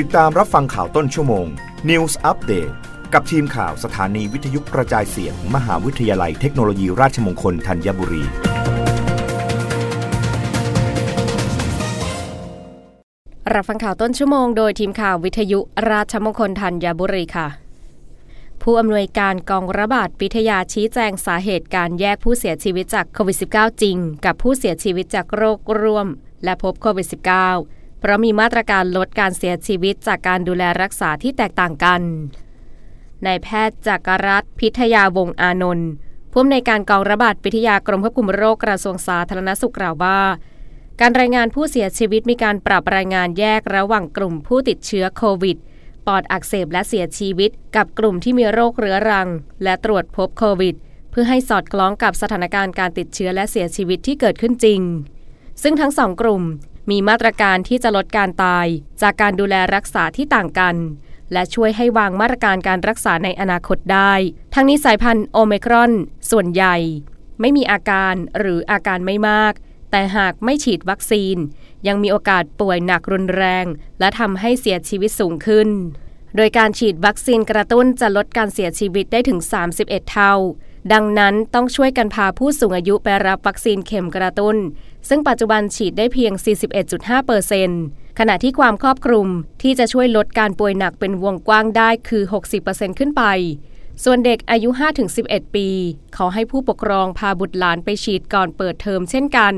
ติดตามรับฟังข่าวต้นชั่วโมง News Update กับทีมข่าวสถานีวิทยุกระจายเสียง มหาวิทยาลัยเทคโนโลยีราชมงคลธัญบุรี รับฟังข่าวต้นชั่วโมงโดยทีมข่าววิทยุราชมงคลธัญบุรีค่ะ ผู้อำนวยการกองระบาดวิทยาชี้แจงสาเหตุการแยกผู้เสียชีวิตจากโควิด -19 จริง กับผู้เสียชีวิตจากโรคร่วม และพบโควิด -19 เพราะมีมาตรการลดการเสียชีวิตจากการดูแลรักษาที่แตกต่างกัน นายแพทย์จากรรัฐพิทยาวงอานนท์ผู้อำนวยการกองระบาดวิทยากรมควบคุมโรคกระทรวงสาธารณสุขกล่าวว่า การรายงานผู้เสียชีวิตมีการปรับรายงานแยกระหว่างกลุ่มผู้ติดเชื้อโควิดปอดอักเสบและเสียชีวิต กับกลุ่มที่มีโรคเรื้อรัง และตรวจพบโควิด เพื่อให้สอดคล้องกับสถานการณ์การติดเชื้อและเสียชีวิตที่เกิดขึ้นจริง ซึ่งทั้งสองกลุ่ม มีมาตรการที่จะลดการตาย จากการดูแลรักษาที่ต่างกัน และช่วยให้วางมาตรการการรักษาในอนาคตได้ ทั้งนี้สายพันธุ์โอเมกรอน ส่วนใหญ่ ไม่มีอาการหรืออาการไม่มาก แต่หากไม่ฉีดวัคซีน ยังมีโอกาสป่วยหนักรุนแรง และทำให้เสียชีวิตสูงขึ้น โดยการฉีดวัคซีนกระตุ้นจะลดการเสียชีวิตได้ถึง 31 เท่า ดังนั้นต้องช่วยกันพาผู้สูงอายุไปรับวัคซีนเข็มกระตุ้น ซึ่งปัจจุบันฉีดได้เพียง 41.5เปอร์เซ็นต์ขณะที่ความครอบคลุมที่จะช่วยลดการป่วยหนักเป็นวงกว้างได้คือ 60%ขึ้นไป ส่วนเด็กอายุ 5-11 ปี ขอให้ผู้ปกครองพาบุตรหลานไปฉีดก่อนเปิดเทอมเช่นกัน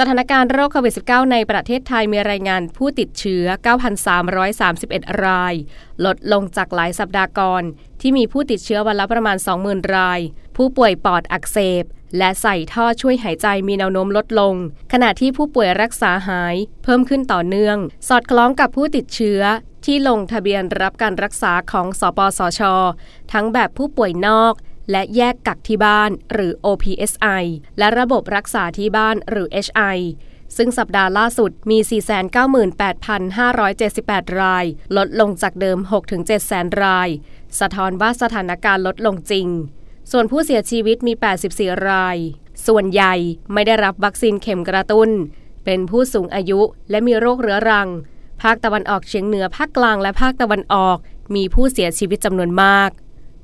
สถานการณ์โรคโควิด -19 ในประเทศไทยมีรายงานผู้ติดเชื้อ 9,331 ราย ลดลงจากหลายสัปดาห์ก่อน ที่มีผู้ติดเชื้อวันละประมาณ 20,000 ราย ผู้ป่วยปอดอักเสบ และใส่ท่อช่วยหายใจมีแนวโน้มลดลง ขณะที่ผู้ป่วยรักษาหาย เพิ่มขึ้นต่อเนื่อง สอดคล้องกับผู้ติดเชื้อที่ลงทะเบียนรับการรักษาของสปสช ทั้งแบบผู้ป่วยนอก และแยกกักที่บ้านหรือ OPSI และระบบรักษาที่บ้านหรือ HI ซึ่งสัปดาห์ล่าสุดมี 498,578 ราย ลดลงจากเดิม 6-7แสนราย สะท้อนว่าสถานการณ์ลดลงจริง ส่วนผู้เสียชีวิตมี 84 ราย ส่วนใหญ่ไม่ได้รับวัคซีนเข็มกระตุ้น เป็นผู้สูงอายุและมีโรคเรื้อรัง ภาคตะวันออกเฉียงเหนือ ภาคกลางและภาคตะวันออก มีผู้เสียชีวิตจำนวนมาก